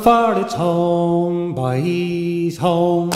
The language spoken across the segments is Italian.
For it's home, boys, home.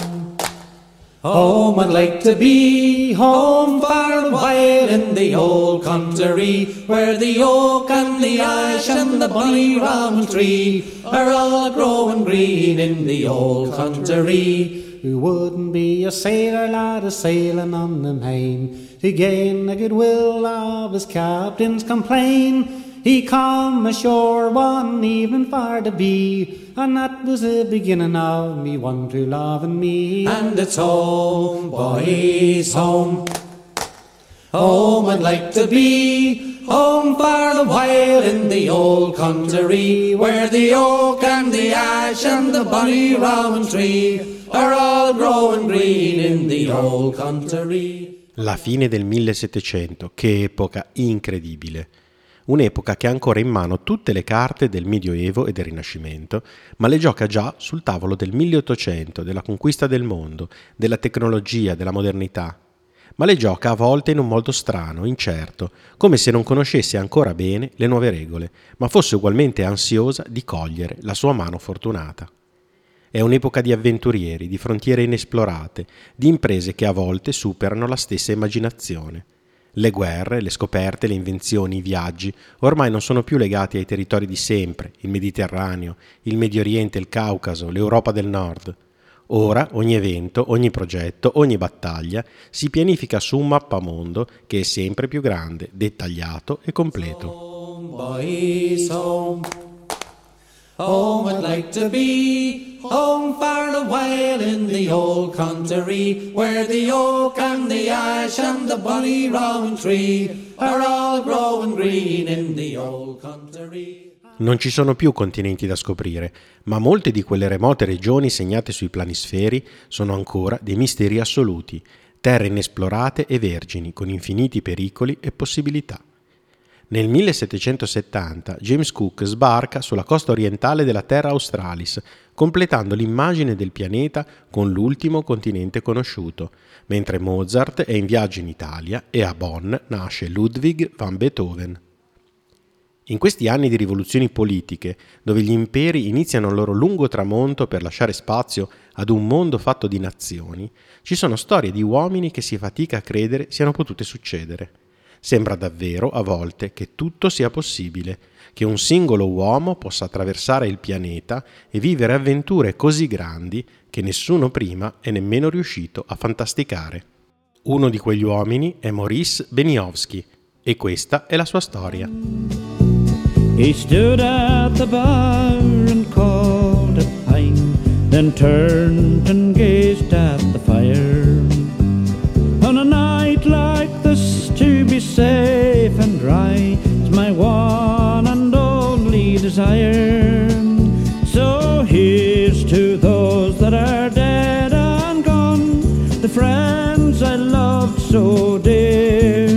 Home I'd like to be, home far away in the old country, where the oak and the ash and the bonny round tree are all growing green in the old country. Who wouldn't be a sailor lad a sailing on the main to gain the goodwill of his captain's complain? He come ashore one evening far to be, and that was the beginning of me one true love and me. And it's home, boys, home. Home I'd like to be, home for the while in the old country, where the oak and the ash and the bonny rowan tree are all growing green in the old country. La fine del 1700, che epoca incredibile un'epoca che ha ancora in mano tutte le carte del Medioevo e del Rinascimento, ma le gioca già sul tavolo del 1800, della conquista del mondo, della tecnologia, della modernità. Ma le gioca a volte in un modo strano, incerto, come se non conoscesse ancora bene le nuove regole, ma fosse ugualmente ansiosa di cogliere la sua mano fortunata. È un'epoca di avventurieri, di frontiere inesplorate, di imprese che a volte superano la stessa immaginazione. Le guerre, le scoperte, le invenzioni, i viaggi ormai non sono più legati ai territori di sempre, il Mediterraneo, il Medio Oriente, il Caucaso, l'Europa del Nord. Ora ogni evento, ogni progetto, ogni battaglia si pianifica su un mappamondo che è sempre più grande, dettagliato e completo. Home far away in the old country, where the oak and the ash and the bonny round tree are all growing green in the old country. Non ci sono più continenti da scoprire, ma molte di quelle remote regioni segnate sui planisferi sono ancora dei misteri assoluti, terre inesplorate e vergini, con infiniti pericoli e possibilità. Nel 1770 James Cook sbarca sulla costa orientale della Terra Australis, completando l'immagine del pianeta con l'ultimo continente conosciuto, mentre Mozart è in viaggio in Italia e a Bonn nasce Ludwig van Beethoven. In questi anni di rivoluzioni politiche, dove gli imperi iniziano il loro lungo tramonto per lasciare spazio ad un mondo fatto di nazioni, ci sono storie di uomini che si fatica a credere siano potute succedere. Sembra davvero a volte che tutto sia possibile, che un singolo uomo possa attraversare il pianeta e vivere avventure così grandi che nessuno prima è nemmeno riuscito a fantasticare. Uno di quegli uomini è Maurice Beniowski e questa è la sua storia. He stood at the bar and called a pint, then turned and gazed at the fire. Desire. So here's to those that are dead and gone, the friends I loved so dear.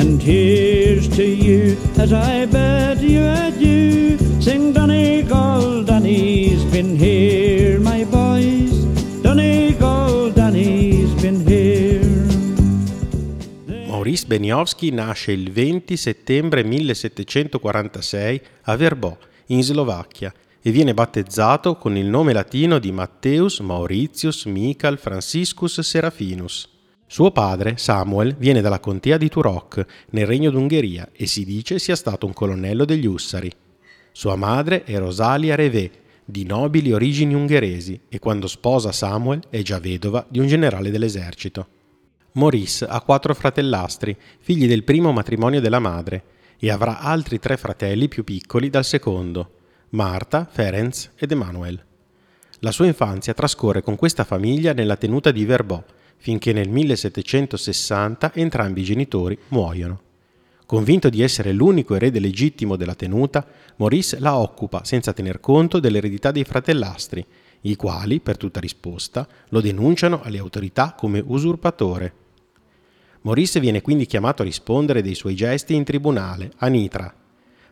And here's to you as I bid you adieu. Beniowski nasce il 20 settembre 1746 a Verbò, in Slovacchia, e viene battezzato con il nome latino di Matteus Mauritius Michael Franciscus Serafinus. Suo padre, Samuel, viene dalla contea di Turok, nel Regno d'Ungheria, e si dice sia stato un colonnello degli Ussari. Sua madre è Rosalia Revé, di nobili origini ungheresi, e quando sposa Samuel è già vedova di un generale dell'esercito. Maurice ha quattro fratellastri, figli del primo matrimonio della madre, e avrà altri tre fratelli più piccoli dal secondo, Marta, Ferenc ed Emanuel. La sua infanzia trascorre con questa famiglia nella tenuta di Verbò, finché nel 1760 entrambi i genitori muoiono. Convinto di essere l'unico erede legittimo della tenuta, Maurice la occupa senza tener conto dell'eredità dei fratellastri, i quali, per tutta risposta, lo denunciano alle autorità come usurpatore. Maurice viene quindi chiamato a rispondere dei suoi gesti in tribunale, a Nitra.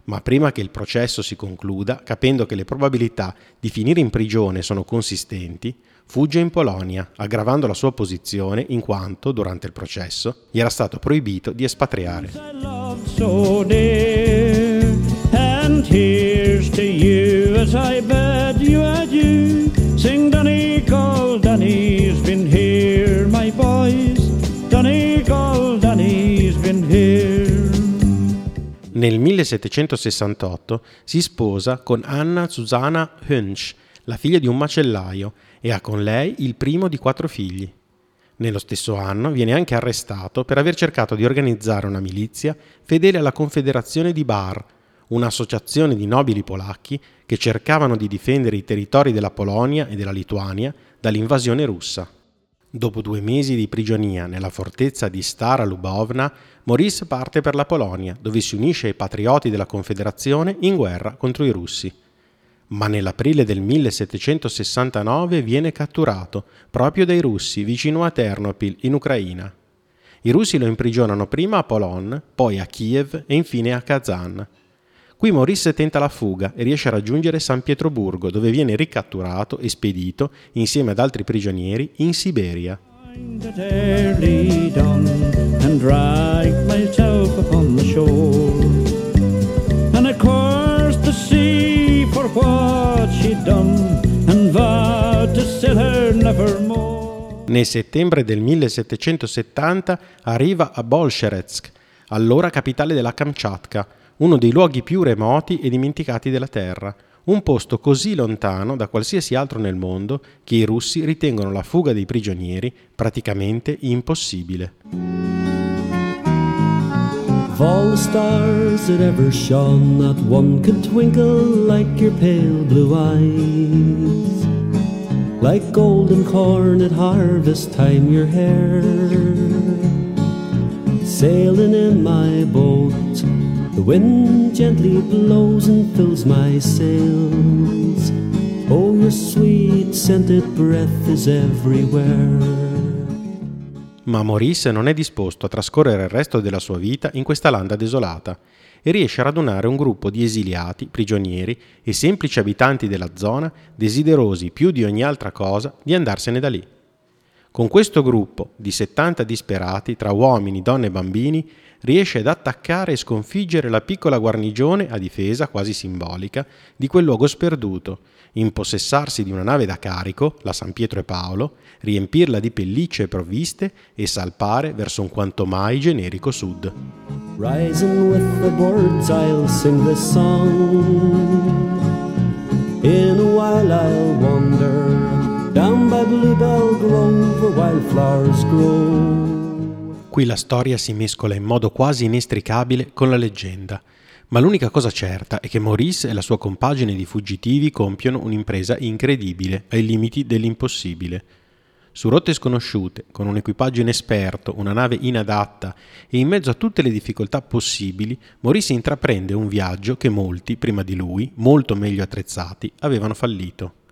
Ma prima che il processo si concluda, capendo che le probabilità di finire in prigione sono consistenti, fugge in Polonia, aggravando la sua posizione in quanto, durante il processo, gli era stato proibito di espatriare. So dear, Adieu, adieu, Nel 1768 si sposa con Anna Susanna Hünsch, la figlia di un macellaio, e ha con lei il primo di quattro figli. Nello stesso anno viene anche arrestato per aver cercato di organizzare una milizia fedele alla Confederazione di Bar, un'associazione di nobili polacchi che cercavano di difendere i territori della Polonia e della Lituania dall'invasione russa. Dopo due mesi di prigionia nella fortezza di Stara Lubovna, Maurice parte per la Polonia, dove si unisce ai patrioti della Confederazione in guerra contro i russi. Ma nell'aprile del 1769 viene catturato proprio dai russi vicino a Ternopil, in Ucraina. I russi lo imprigionano prima a Polon, poi a Kiev e infine a Kazan. Qui Maurice tenta la fuga e riesce a raggiungere San Pietroburgo, dove viene ricatturato e spedito, insieme ad altri prigionieri, in Siberia. Nel settembre del 1770 arriva a Bolsheretsk, allora capitale della Kamchatka, uno dei luoghi più remoti e dimenticati della Terra, un posto così lontano da qualsiasi altro nel mondo che i russi ritengono la fuga dei prigionieri praticamente impossibile. Of all the stars that ever shone, not one could twinkle like your pale blue eyes. Like golden corn at harvest time, your hair. Sailing in my boat, the wind gently blows and fills my sails. Oh, your sweet scented breath is everywhere. Ma Maurice non è disposto a trascorrere il resto della sua vita in questa landa desolata e riesce a radunare un gruppo di esiliati, prigionieri e semplici abitanti della zona desiderosi più di ogni altra cosa di andarsene da lì. Con questo gruppo di 70 disperati, tra uomini, donne e bambini, riesce ad attaccare e sconfiggere la piccola guarnigione a difesa quasi simbolica di quel luogo sperduto, impossessarsi di una nave da carico, la San Pietro e Paolo, riempirla di pellicce e provviste e salpare verso un quanto mai generico sud. Rising with the birds, I'll sing this song. In a while, I'll wander down by Bluebell Grove where wildflowers grow. Qui la storia si mescola in modo quasi inestricabile con la leggenda, ma l'unica cosa certa è che Maurice e la sua compagine di fuggitivi compiono un'impresa incredibile, ai limiti dell'impossibile. Su rotte sconosciute, con un equipaggio inesperto, una nave inadatta e in mezzo a tutte le difficoltà possibili, Maurice intraprende un viaggio che molti, prima di lui, molto meglio attrezzati, avevano fallito.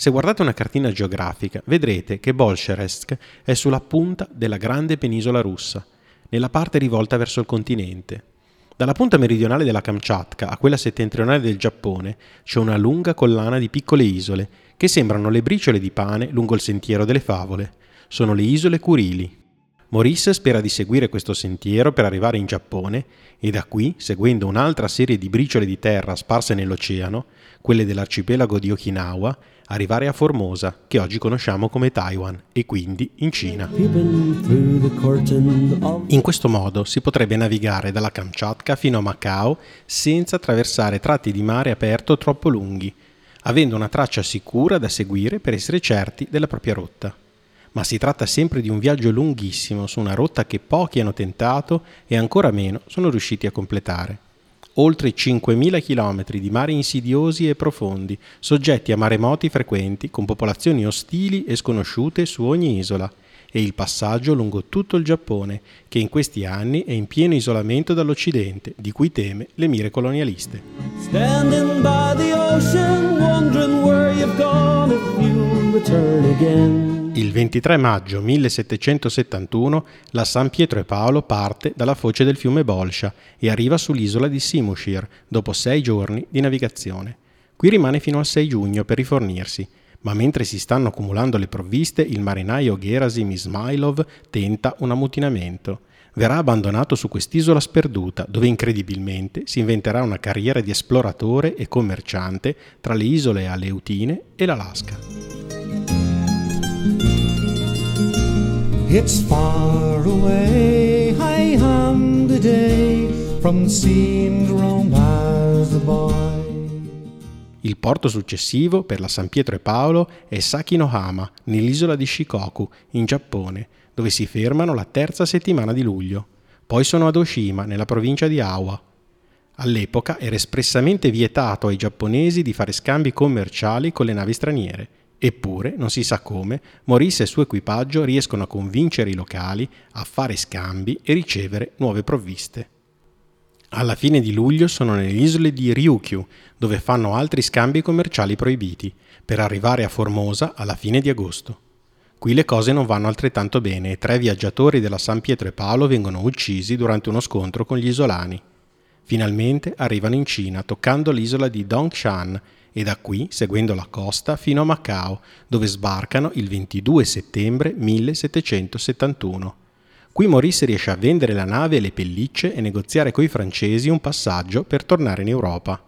Se guardate una cartina geografica, vedrete che Bolsheretsk è sulla punta della grande penisola russa, nella parte rivolta verso il continente. Dalla punta meridionale della Kamchatka a quella settentrionale del Giappone c'è una lunga collana di piccole isole che sembrano le briciole di pane lungo il sentiero delle favole. Sono le isole Kurili. Maurice spera di seguire questo sentiero per arrivare in Giappone e da qui, seguendo un'altra serie di briciole di terra sparse nell'oceano, quelle dell'arcipelago di Okinawa, arrivare a Formosa, che oggi conosciamo come Taiwan, e quindi in Cina. In questo modo si potrebbe navigare dalla Kamchatka fino a Macao senza attraversare tratti di mare aperto troppo lunghi, avendo una traccia sicura da seguire per essere certi della propria rotta. Ma si tratta sempre di un viaggio lunghissimo su una rotta che pochi hanno tentato e ancora meno sono riusciti a completare. Oltre 5.000 km di mari insidiosi e profondi, soggetti a maremoti frequenti, con popolazioni ostili e sconosciute su ogni isola, e il passaggio lungo tutto il Giappone, che in questi anni è in pieno isolamento dall'Occidente, di cui teme le mire colonialiste. standing by the ocean, wondering where you've gone if you'll return again. Il 23 maggio 1771 la San Pietro e Paolo parte dalla foce del fiume Bolscia e arriva sull'isola di Simushir dopo sei giorni di navigazione. Qui rimane fino al 6 giugno per rifornirsi, ma mentre si stanno accumulando le provviste il marinaio Gerasim Ismailov tenta un ammutinamento. verrà abbandonato su quest'isola sperduta, dove incredibilmente si inventerà una carriera di esploratore e commerciante tra le isole Aleutine e l'Alaska. It's far away, I am the day from seeing Rome as a boy. Il porto successivo per la San Pietro e Paolo è Sakinohama, nell'isola di Shikoku, in Giappone, dove si fermano la terza settimana di luglio. Poi sono ad Oshima, nella provincia di Awa. All'epoca era espressamente vietato ai giapponesi di fare scambi commerciali con le navi straniere. Eppure, non si sa come, Morisse e il suo equipaggio riescono a convincere i locali a fare scambi e ricevere nuove provviste. Alla fine di luglio sono nelle isole di Ryukyu, dove fanno altri scambi commerciali proibiti, per arrivare a Formosa alla fine di agosto. Qui le cose non vanno altrettanto bene e tre viaggiatori della San Pietro e Paolo vengono uccisi durante uno scontro con gli isolani. Finalmente arrivano in Cina, toccando l'isola di Dongshan e da qui seguendo la costa fino a Macao, dove sbarcano il 22 settembre 1771. Qui Maurice riesce a vendere la nave e le pellicce e negoziare coi francesi un passaggio per tornare in Europa.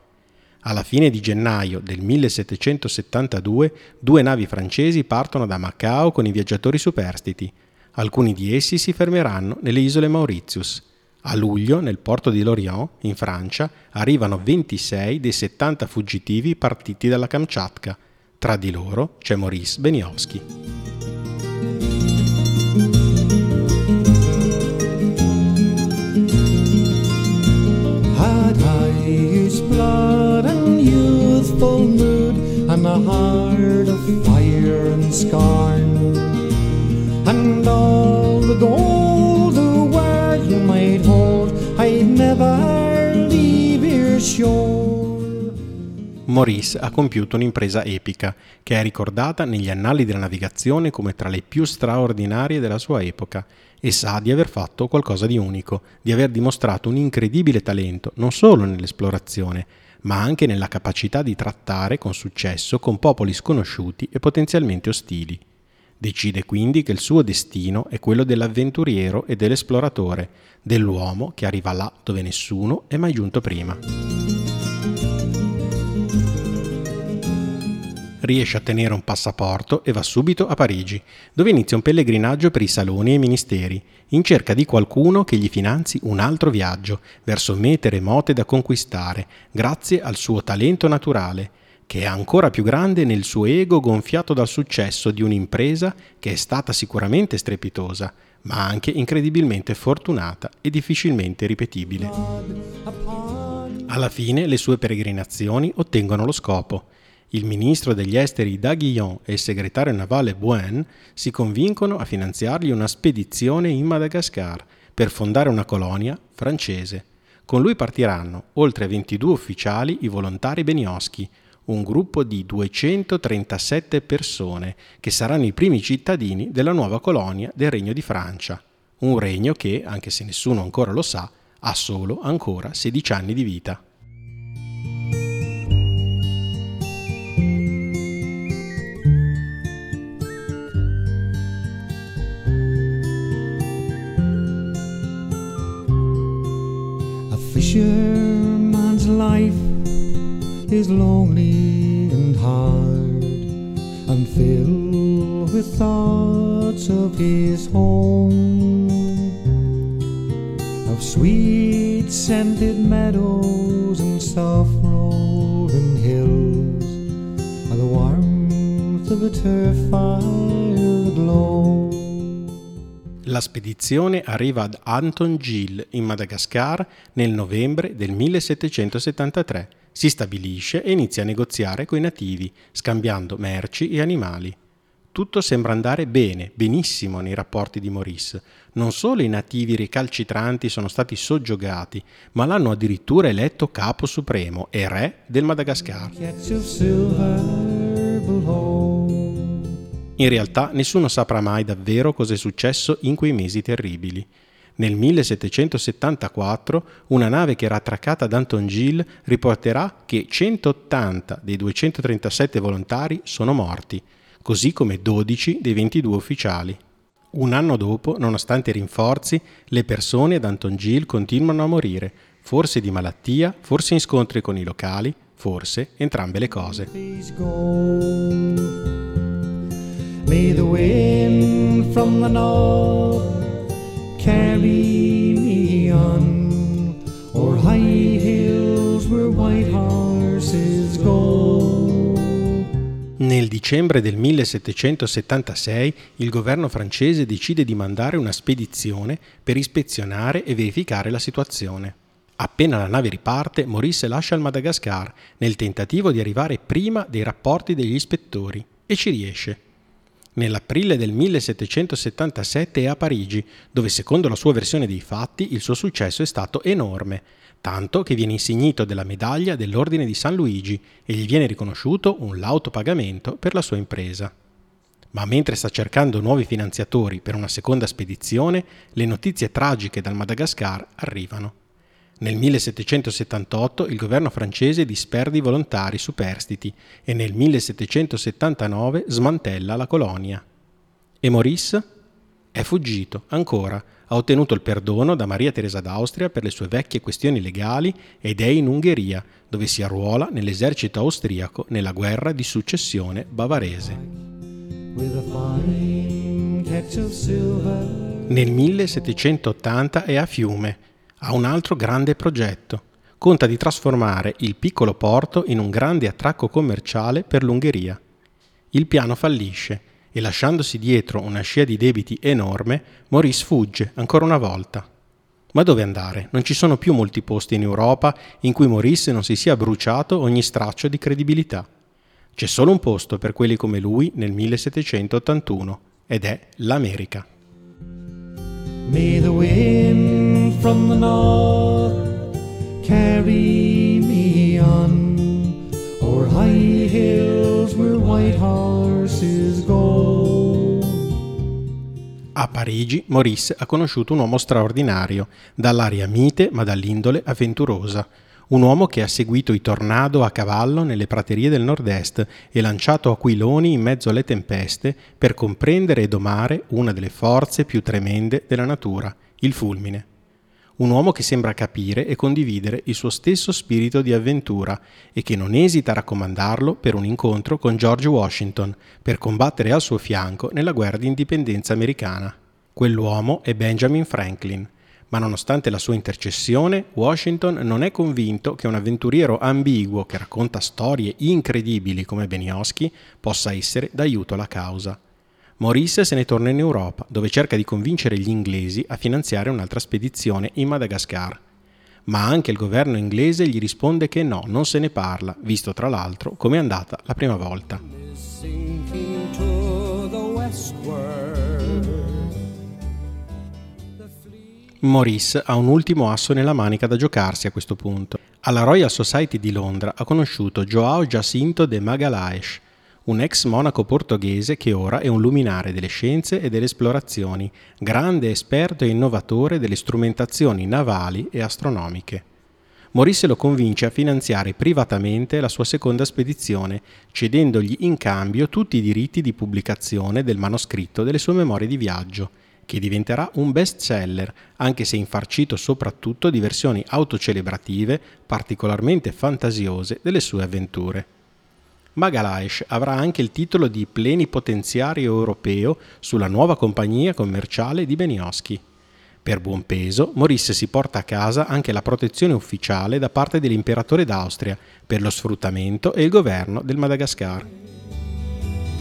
Alla fine di gennaio del 1772 due navi francesi partono da Macao con i viaggiatori superstiti. Alcuni di essi si fermeranno nelle isole Mauritius. A luglio, nel porto di Lorient, in Francia, arrivano 26 dei 70 fuggitivi partiti dalla Kamchatka. Tra di loro c'è Maurice Beniowski. youthful mood and a heart of fire and scorn. Maurice ha compiuto un'impresa epica che è ricordata negli annali della navigazione come tra le più straordinarie della sua epoca e sa di aver fatto qualcosa di unico, di aver dimostrato un incredibile talento non solo nell'esplorazione, ma anche nella capacità di trattare con successo con popoli sconosciuti e potenzialmente ostili. Decide quindi che il suo destino è quello dell'avventuriero e dell'esploratore, dell'uomo che arriva là dove nessuno è mai giunto prima. Riesce a tenere un passaporto e va subito a Parigi, dove inizia un pellegrinaggio per i saloni e i ministeri, in cerca di qualcuno che gli finanzi un altro viaggio verso mete remote da conquistare, grazie al suo talento naturale, che è ancora più grande nel suo ego gonfiato dal successo di un'impresa che è stata sicuramente strepitosa, ma anche incredibilmente fortunata e difficilmente ripetibile. Alla fine le sue peregrinazioni ottengono lo scopo il ministro degli esteri Daguillon e il segretario navale Bouen si convincono a finanziargli una spedizione in Madagascar per fondare una colonia francese. Con lui partiranno, oltre a 22 ufficiali, i volontari benioschi, un gruppo di 237 persone che saranno i primi cittadini della nuova colonia del Regno di Francia. Un regno che, anche se nessuno ancora lo sa, ha solo ancora 16 anni di vita. Spedizione arriva ad Anton Gil in Madagascar nel novembre del 1773. Si stabilisce e inizia a negoziare coi nativi, scambiando merci e animali. Tutto sembra andare bene, benissimo nei rapporti di Maurice. Non solo i nativi recalcitranti sono stati soggiogati, ma l'hanno addirittura eletto capo supremo e re del Madagascar. In realtà nessuno saprà mai davvero cosa è successo in quei mesi terribili. Nel 1774 una nave che era attraccata ad Anton Gil riporterà che 180 dei 237 volontari sono morti, così come 12 dei 22 ufficiali. Un anno dopo, nonostante i rinforzi, le persone ad Anton Gill continuano a morire, forse di malattia, forse in scontri con i locali, forse entrambe le cose. Wind from the north carry me on o'er high hills where white horses go. Nel dicembre del 1776 il governo francese decide di mandare una spedizione per ispezionare e verificare la situazione. Appena la nave riparte, Maurice lascia il Madagascar nel tentativo di arrivare prima dei rapporti degli ispettori e ci riesce. Nell'aprile del 1777 è a Parigi, dove secondo la sua versione dei fatti il suo successo è stato enorme, tanto che viene insignito della medaglia dell'Ordine di San Luigi e gli viene riconosciuto un lauto pagamento per la sua impresa. Ma mentre sta cercando nuovi finanziatori per una seconda spedizione, le notizie tragiche dal Madagascar arrivano. Nel 1778 il governo francese disperde i volontari superstiti e nel 1779 smantella la colonia. E Maurice? È fuggito, ancora, ha ottenuto il perdono da Maria Teresa d'Austria per le sue vecchie questioni legali ed è in Ungheria, dove si arruola nell'esercito austriaco nella guerra di successione bavarese. Nel 1780 è a Fiume, ha un altro grande progetto. Conta di trasformare il piccolo porto in un grande attracco commerciale per l'Ungheria. Il piano fallisce e lasciandosi dietro una scia di debiti enorme, Maurice fugge ancora una volta. Ma dove andare? Non ci sono più molti posti in Europa in cui Maurice non si sia bruciato ogni straccio di credibilità. C'è solo un posto per quelli come lui nel 1781 ed è l'America. May the wind from the north carry me on o'er high hills where white horses go. A Parigi Maurice ha conosciuto un uomo straordinario, dall'aria mite ma dall'indole avventurosa. Un uomo che ha seguito i tornado a cavallo nelle praterie del nord-est e lanciato aquiloni in mezzo alle tempeste per comprendere e domare una delle forze più tremende della natura, il fulmine. Un uomo che sembra capire e condividere il suo stesso spirito di avventura e che non esita a raccomandarlo per un incontro con George Washington per combattere al suo fianco nella guerra di indipendenza americana. Quell'uomo è Benjamin Franklin, ma nonostante la sua intercessione, Washington non è convinto che un avventuriero ambiguo che racconta storie incredibili come Benioschi possa essere d'aiuto alla causa. Maurice se ne torna in Europa, dove cerca di convincere gli inglesi a finanziare un'altra spedizione in Madagascar. Ma anche il governo inglese gli risponde che no, non se ne parla, visto tra l'altro come è andata la prima volta. Maurice ha un ultimo asso nella manica da giocarsi a questo punto. Alla Royal Society di Londra ha conosciuto João Jacinto de Magalhães, un ex monaco portoghese che ora è un luminare delle scienze e delle esplorazioni, grande esperto e innovatore delle strumentazioni navali e astronomiche. Maurice lo convince a finanziare privatamente la sua seconda spedizione, cedendogli in cambio tutti i diritti di pubblicazione del manoscritto delle sue memorie di viaggio, che diventerà un best seller, anche se infarcito soprattutto di versioni autocelebrative particolarmente fantasiose delle sue avventure. Magalhães avrà anche il titolo di plenipotenziario europeo sulla nuova compagnia commerciale di Benioschi. Per buon peso, Maurice si porta a casa anche la protezione ufficiale da parte dell'imperatore d'Austria per lo sfruttamento e il governo del Madagascar.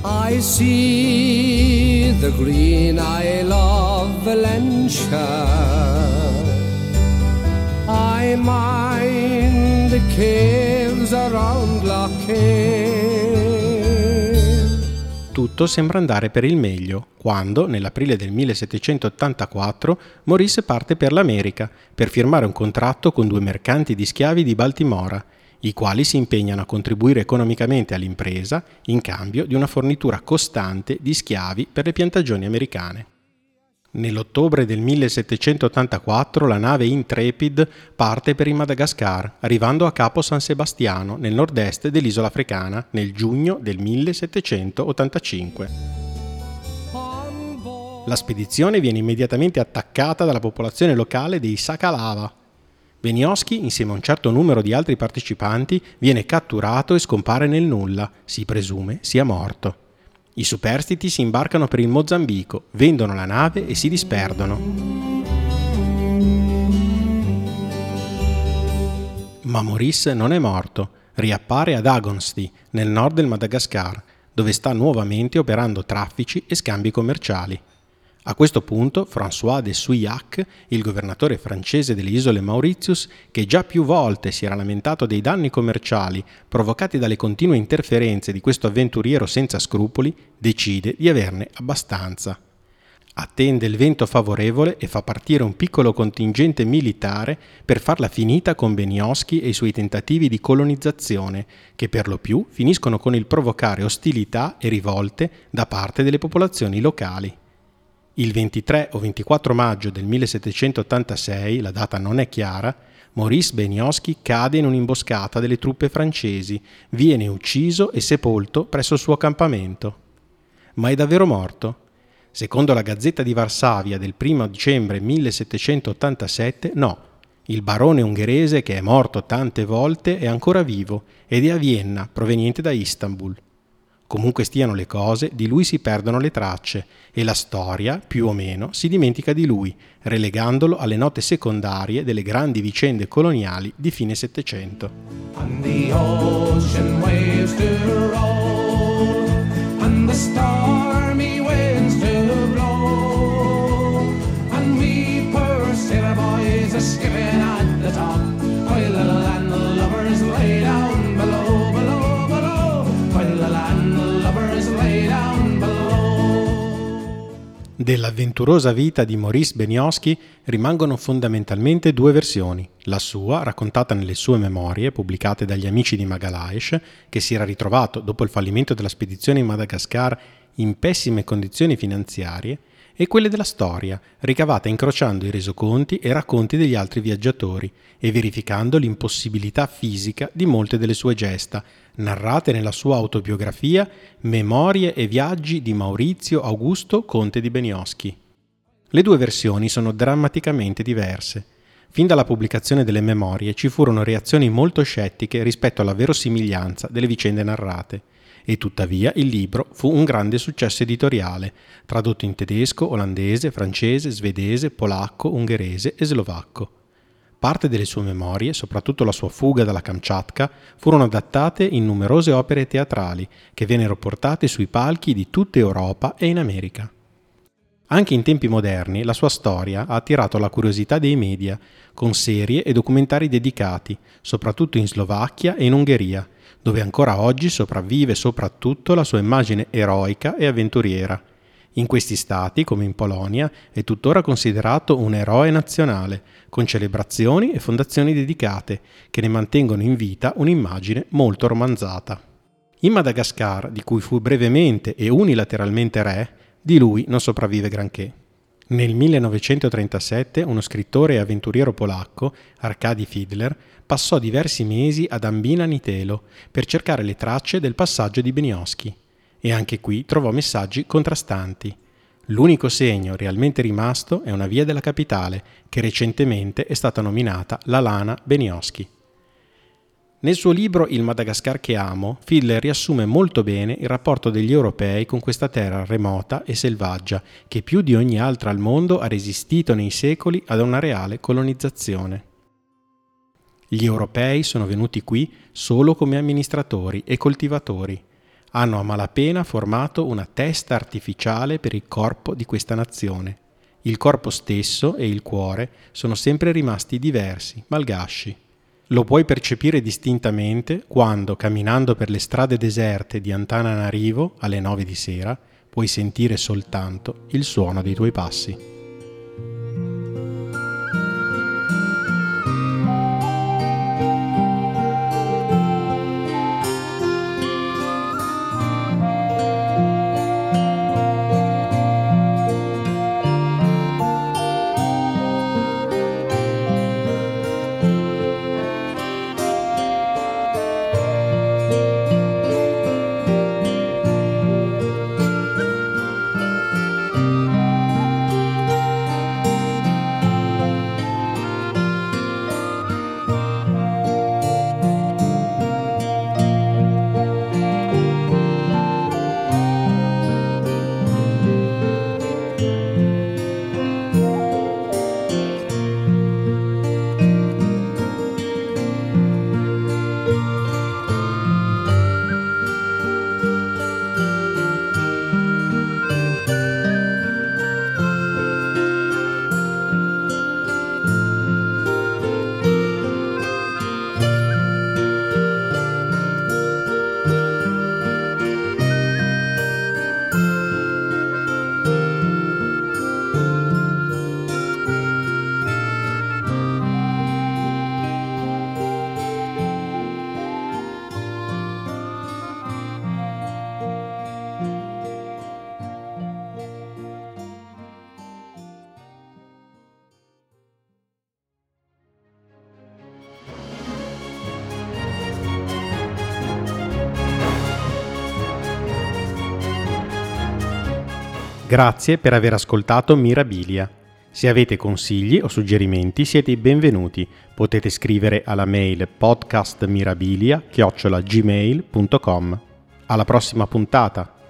I see the green isle of Valentia. I mind the caves around Tutto sembra andare per il meglio quando, nell'aprile del 1784, Maurice parte per l'America per firmare un contratto con due mercanti di schiavi di Baltimora, i quali si impegnano a contribuire economicamente all'impresa in cambio di una fornitura costante di schiavi per le piantagioni americane. Nell'ottobre del 1784 la nave Intrepid parte per il Madagascar, arrivando a Capo San Sebastiano, nel nord-est dell'isola africana, nel giugno del 1785. La spedizione viene immediatamente attaccata dalla popolazione locale dei Sakalava. Benioschi, insieme a un certo numero di altri partecipanti, viene catturato e scompare nel nulla, si presume sia morto. I superstiti si imbarcano per il Mozambico, vendono la nave e si disperdono. Ma Maurice non è morto, riappare ad Agonsty, nel nord del Madagascar, dove sta nuovamente operando traffici e scambi commerciali. A questo punto François de Souillac, il governatore francese delle isole Mauritius, che già più volte si era lamentato dei danni commerciali provocati dalle continue interferenze di questo avventuriero senza scrupoli, decide di averne abbastanza. Attende il vento favorevole e fa partire un piccolo contingente militare per farla finita con Benioschi e i suoi tentativi di colonizzazione, che per lo più finiscono con il provocare ostilità e rivolte da parte delle popolazioni locali. Il 23 o 24 maggio del 1786, la data non è chiara, Maurice Benioschi cade in un'imboscata delle truppe francesi, viene ucciso e sepolto presso il suo accampamento. Ma è davvero morto? Secondo la Gazzetta di Varsavia del 1 dicembre 1787, no. Il barone ungherese che è morto tante volte è ancora vivo ed è a Vienna, proveniente da Istanbul. Comunque stiano le cose, di lui si perdono le tracce e la storia, più o meno, si dimentica di lui, relegandolo alle note secondarie delle grandi vicende coloniali di fine Settecento. Dell'avventurosa vita di Maurice Benioschi rimangono fondamentalmente due versioni. La sua, raccontata nelle sue memorie, pubblicate dagli amici di Magalhaes, che si era ritrovato, dopo il fallimento della spedizione in Madagascar, in pessime condizioni finanziarie, e quelle della storia, ricavata incrociando i resoconti e racconti degli altri viaggiatori e verificando l'impossibilità fisica di molte delle sue gesta, narrate nella sua autobiografia Memorie e viaggi di Maurizio Augusto Conte di Benioschi. Le due versioni sono drammaticamente diverse. Fin dalla pubblicazione delle memorie ci furono reazioni molto scettiche rispetto alla verosimiglianza delle vicende narrate e tuttavia il libro fu un grande successo editoriale, tradotto in tedesco, olandese, francese, svedese, polacco, ungherese e slovacco. Parte delle sue memorie, soprattutto la sua fuga dalla Kamchatka, furono adattate in numerose opere teatrali che vennero portate sui palchi di tutta Europa e in America. Anche in tempi moderni la sua storia ha attirato la curiosità dei media, con serie e documentari dedicati, soprattutto in Slovacchia e in Ungheria, dove ancora oggi sopravvive soprattutto la sua immagine eroica e avventuriera. In questi stati, come in Polonia, è tuttora considerato un eroe nazionale, con celebrazioni e fondazioni dedicate, che ne mantengono in vita un'immagine molto romanzata. In Madagascar, di cui fu brevemente e unilateralmente re, di lui non sopravvive granché. Nel 1937 uno scrittore e avventuriero polacco, Arkady Fiedler, passò diversi mesi ad Ambina Nitelo per cercare le tracce del passaggio di Benioschi e anche qui trovò messaggi contrastanti. L'unico segno realmente rimasto è una via della capitale che recentemente è stata nominata la Lana Benioschi. Nel suo libro Il Madagascar che amo, Fiedler riassume molto bene il rapporto degli europei con questa terra remota e selvaggia che più di ogni altra al mondo ha resistito nei secoli ad una reale colonizzazione. Gli europei sono venuti qui solo come amministratori e coltivatori. Hanno a malapena formato una testa artificiale per il corpo di questa nazione. Il corpo stesso e il cuore sono sempre rimasti diversi, malgasci. Lo puoi percepire distintamente quando, camminando per le strade deserte di Antananarivo alle nove di sera, puoi sentire soltanto il suono dei tuoi passi. Grazie per aver ascoltato Mirabilia. Se avete consigli o suggerimenti siete i benvenuti. Potete scrivere alla mail podcastmirabilia-gmail.com. Alla prossima puntata!